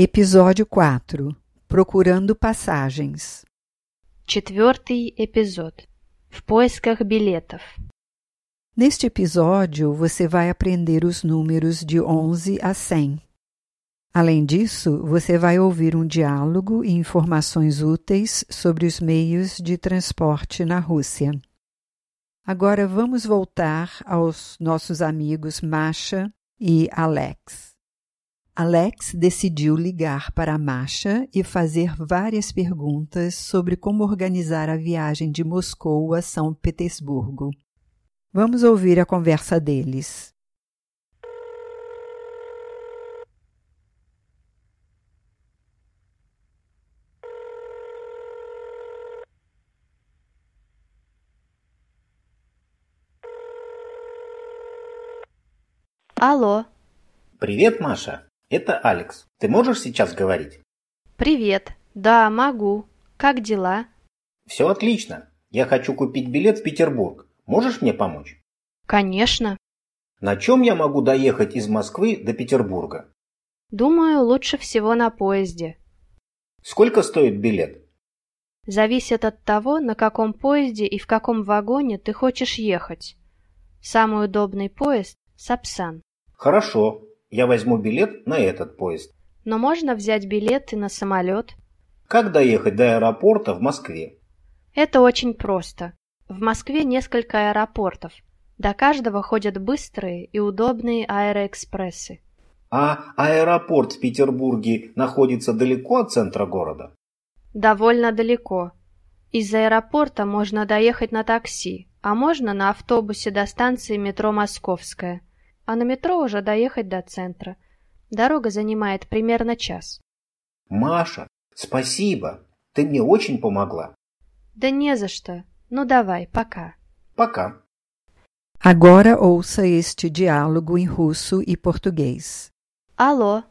Episódio 4 Procurando passagens. Четвертый эпизод. В поисках билетов. Neste episódio, você vai aprender os números de 11 a 100. Além disso, você vai ouvir um diálogo e informações úteis sobre os meios de transporte na Rússia. Agora vamos voltar aos nossos amigos Masha e Alex. Alex decidiu ligar para Masha e fazer várias perguntas sobre como organizar a viagem de Moscou a São Petersburgo. Vamos ouvir a conversa deles. Алло, Привет, Маша. Это Алекс. Ты можешь сейчас говорить? привет. Да, могу. Как дела? Все отлично. Я хочу купить билет в Петербург. Можешь мне помочь? Конечно. На чем я могу доехать из Москвы до Петербурга? Думаю, лучше всего на поезде. Сколько стоит билет? Зависит от того, на каком поезде и в каком вагоне ты хочешь ехать. Самый удобный поезд – Сапсан. Хорошо. Я возьму билет на этот поезд. Но можно взять билет и на самолет. Как доехать до аэропорта в Москве? Это очень просто. В Москве несколько аэропортов. До каждого ходят быстрые и удобные аэроэкспрессы. А аэропорт в Петербурге находится далеко от центра города? Довольно далеко. Из аэропорта можно доехать на такси, а можно на автобусе до станции метро Московская. А на метро уже доехать до центра. Дорога занимает примерно час. Маша, спасибо. Ты мне очень помогла. Да не за что. Ну давай, пока. Пока. Agora ouça este diálogo em russo e português. Алло.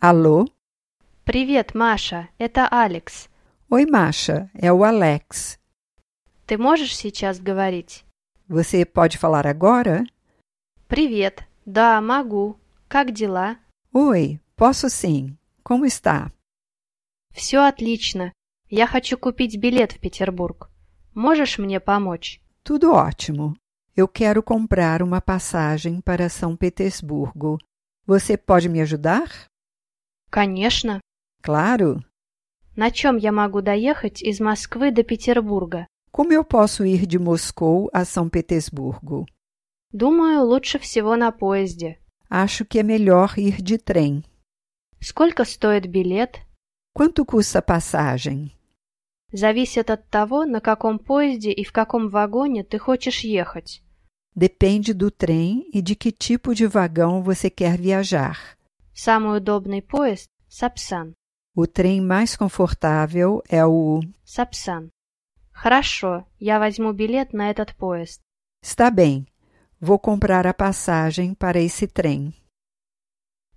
Alô? Привет, Маша. Это Алекс. Oi, Masha. É o Alex. Ты можешь сейчас говорить? Você pode falar agora? Привет. Да, могу. Как дела? Oi, posso sim. Como está? Все отлично. Я хочу купить билет в Петербург. Можешь мне помочь? Tudo ótimo. Eu quero comprar uma passagem para São Petersburgo. Você pode me ajudar? Конечно. Claro. На чем я могу доехать из Москвы до Петербурга? Como eu posso ir de Moscou a São Petersburgo? Думаю, лучше всего на поезде. Acho que é melhor ir de trem. Сколько стоит билет? Quanto custa a passagem? Зависит от того, на каком поезде и в каком вагоне ты хочешь ехать. Depende do trem e de que tipo de vagão você quer viajar. Самый удобный поезд – Сапсан. O trem mais confortável é o. Сапсан. Хорошо, я возьму билет на этот поезд. Está bem, vou comprar a passagem para esse trem.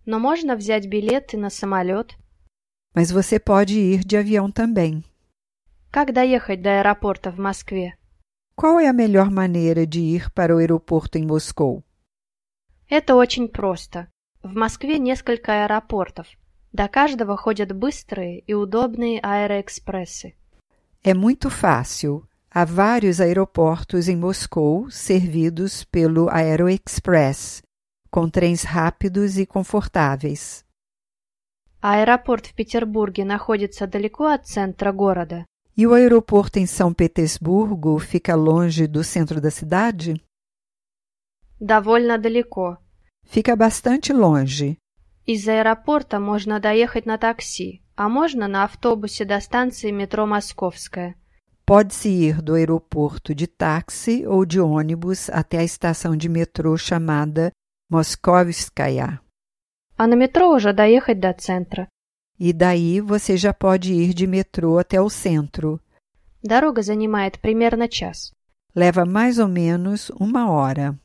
Но можно взять билет и на самолет? Mas você pode ir de avião também. Как доехать до аэропорта в Москве? Qual é a melhor maneira de ir para o aeroporto em Moscou? Это очень просто. В Москве несколько аэропортов. До каждого ходят быстрые и удобные аэроэкспрессы. É muito fácil. Há vários aeroportos em Moscou servidos pelo Aeroexpress, com trens rápidos e confortáveis. А аэропорт в Петербурге находится далеко от центра города. E o aeroporto em São Petersburgo fica longe do centro da cidade? Довольно далеко. Fica bastante longe. Из аэропорта можно доехать на такси, а можно на автобусе до станции метро Московская. Pode-se ir do aeroporto de táxi ou de ônibus até a estação de metrô chamada Moskovskaya. А на метро уже доехать до центра. E daí você já pode ir de metrô até o centro. Дорога занимает примерно час. Leva mais ou menos uma hora.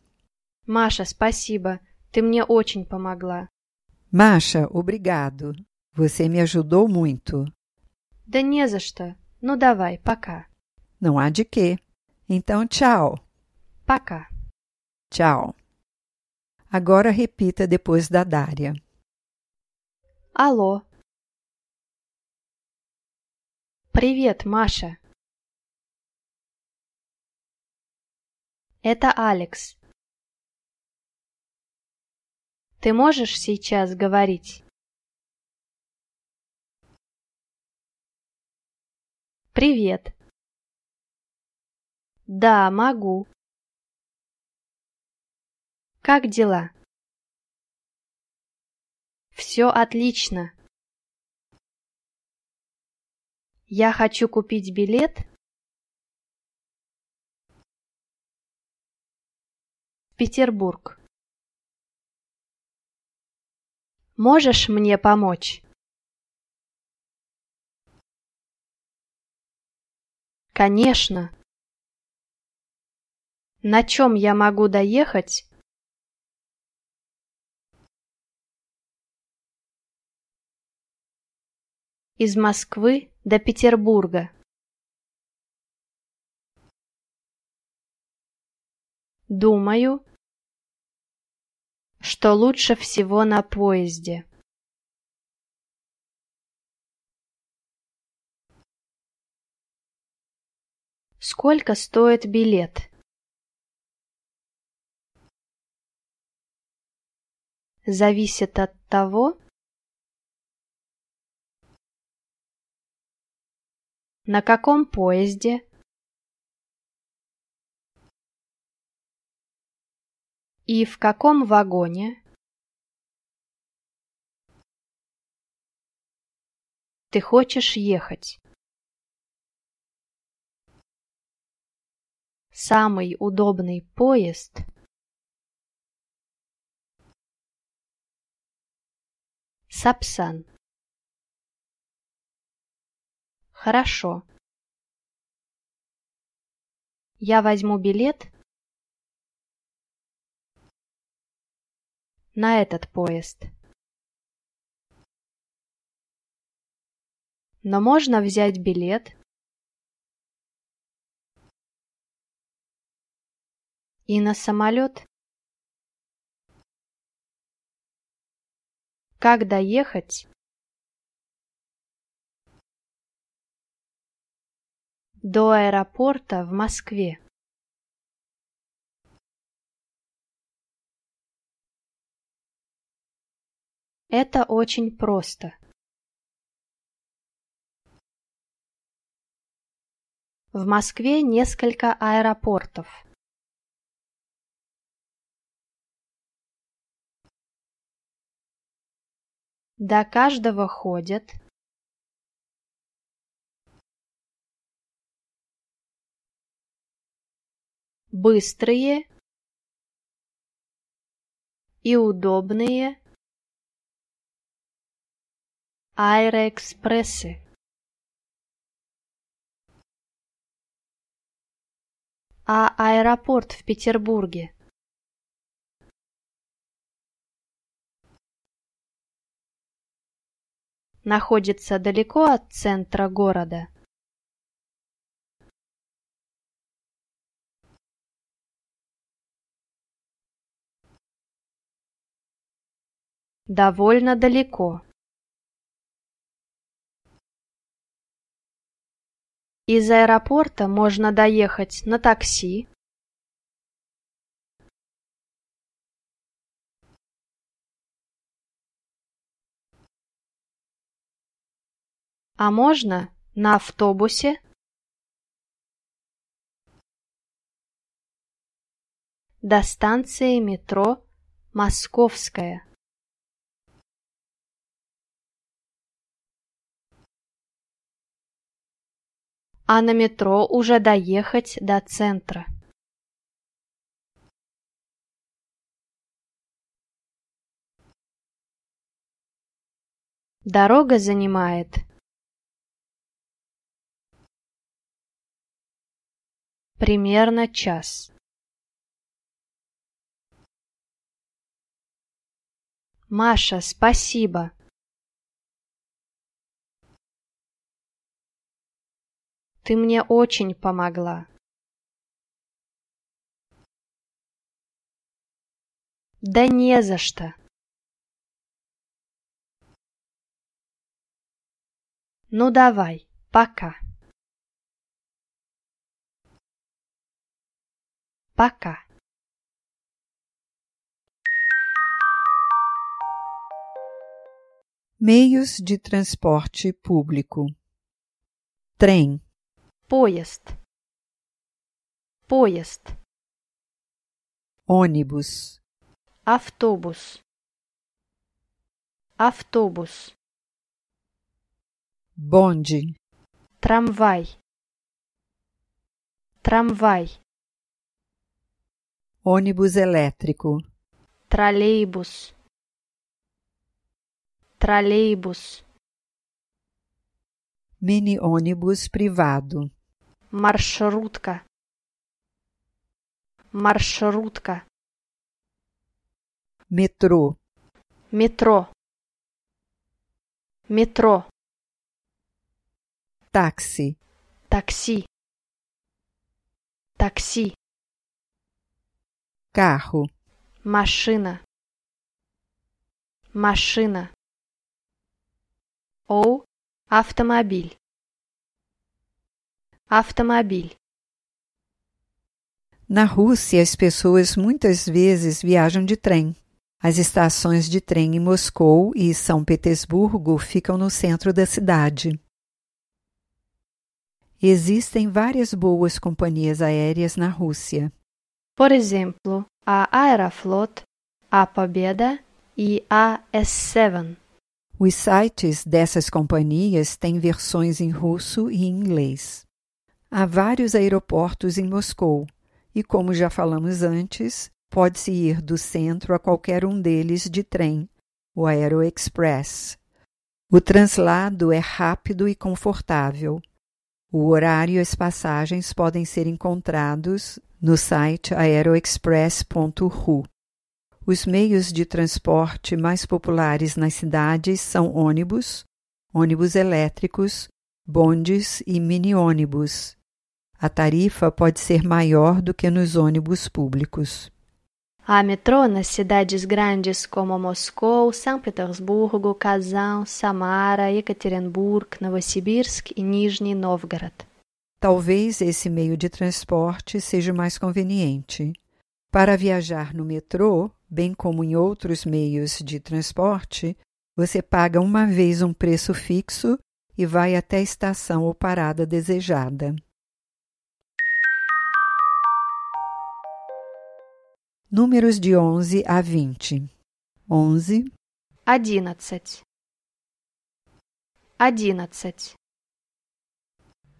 Маша, спасибо. Ты мне очень помогла. Masha, obrigado. Você me ajudou muito. Да не за что. Ну давай, пока. Não há de quê. Então, tchau. Пока. Tchau. Agora repita depois da Dária. Алло. Привет, Маша. Это Алекс. Ты можешь сейчас говорить? Привет. Да, могу. Как дела? Все отлично. Я хочу купить билет Петербург. Можешь мне помочь? Конечно. На чем я могу доехать? Из Москвы до Петербурга. Думаю, что лучше всего на поезде. Сколько стоит билет? Зависит от того, на каком поезде и в каком вагоне ты хочешь ехать. Самый удобный поезд Сапсан. Хорошо. Я возьму билет на этот поезд. Но можно взять билет И на самолет? Как доехать? До аэропорта в Москве. Это очень просто. В Москве несколько аэропортов. До каждого ходят быстрые и удобные аэроэкспрессы. А аэропорт в Петербурге находится далеко от центра города. Довольно далеко. Из аэропорта можно доехать на такси, А можно на автобусе? До станции метро Московская. А на метро уже доехать до центра. Дорога занимает Примерно час. Маша, спасибо. Ты мне очень помогла. Да не за что. Ну давай, пока. Пока. Meios de transporte público: trem, Поезд. Поезд. ônibus, Автобус. Автобус. bonde, Трамвай. Трамвай. ônibus elétrico, traleibus, traleibus, mini ônibus privado, marshrutka, marshrutka, metrô, metrô, metrô, táxi, táxi, táxi. carro, Машина. Машина. Ou автомобиль. Автомобиль. Na Rússia, as pessoas muitas vezes viajam de trem. As estações de trem em Moscou e São Petersburgo ficam no centro da cidade. Existem várias boas companhias aéreas na Rússia. Por exemplo, a Aeroflot, a Pobeda e a S7. Os sites dessas companhias têm versões em russo e em inglês. Há vários aeroportos em Moscou e, como já falamos antes, pode-se ir do centro a qualquer um deles de trem, o Aeroexpress. O translado é rápido e confortável. O horário e as passagens podem ser encontrados no site aeroexpress.ru. Os meios de transporte mais populares nas cidades são ônibus, ônibus elétricos, bondes e mini-ônibus. A tarifa pode ser maior do que nos ônibus públicos. Há metrô nas cidades grandes como Moscou, São Petersburgo, Kazan, Samara, Ekaterinburg, Novosibirsk e Nizhny Novgorod. Talvez esse meio de transporte seja o mais conveniente. Para viajar no metrô, bem como em outros meios de transporte, você paga uma vez um preço fixo e vai até a estação ou parada desejada. Números de 11 a 20. 11, Одиннадцать. Одиннадцать.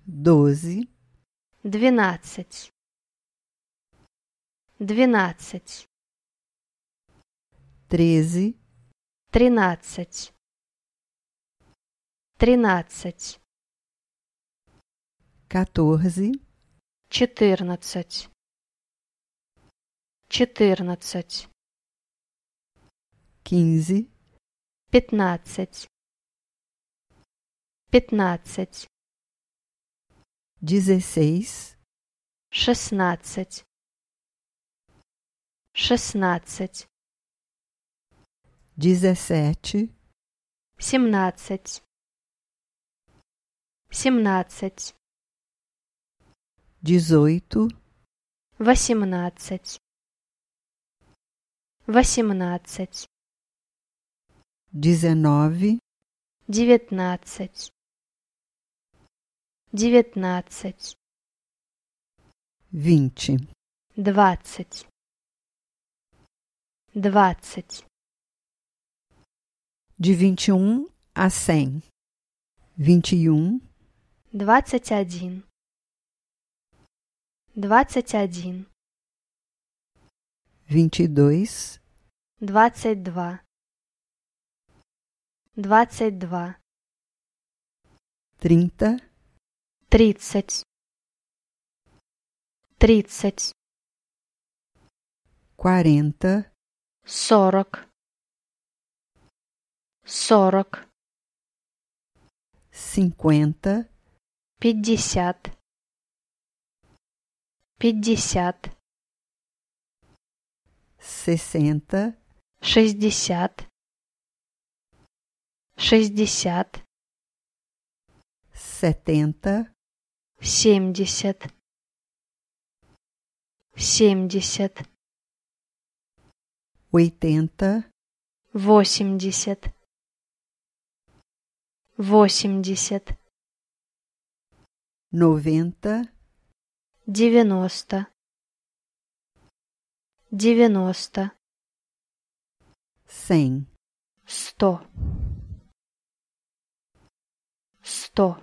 12, Двенадцать. Двенадцать. 13, Тринадцать. Тринадцать. 14, Четырнадцать. Четырнадцать. 15, Пятнадцать. Пятнадцать. 16, Шестнадцать. Шестнадцать. 17, Семнадцать. Семнадцать. 18, Восемнадцать. Восемнадцать. 19, Девятнадцать. Девятнадцать. 20. Двадцать. Двадцать. De 21 a 100. 21, Двадцать один. Двадцать один. 22, Двадцать два. Двадцать два. 30, Тридцать. Тридцать. 40, Сорок. Сорок. 50, Пятьдесят. Пятьдесят. 60, Шестьдесят. Шестьдесят. 70, Семьдесят. семьдесят, oitenta, восемьдесят, восемьдесят, noventa, девяносто, девяносто, cem. сто, сто.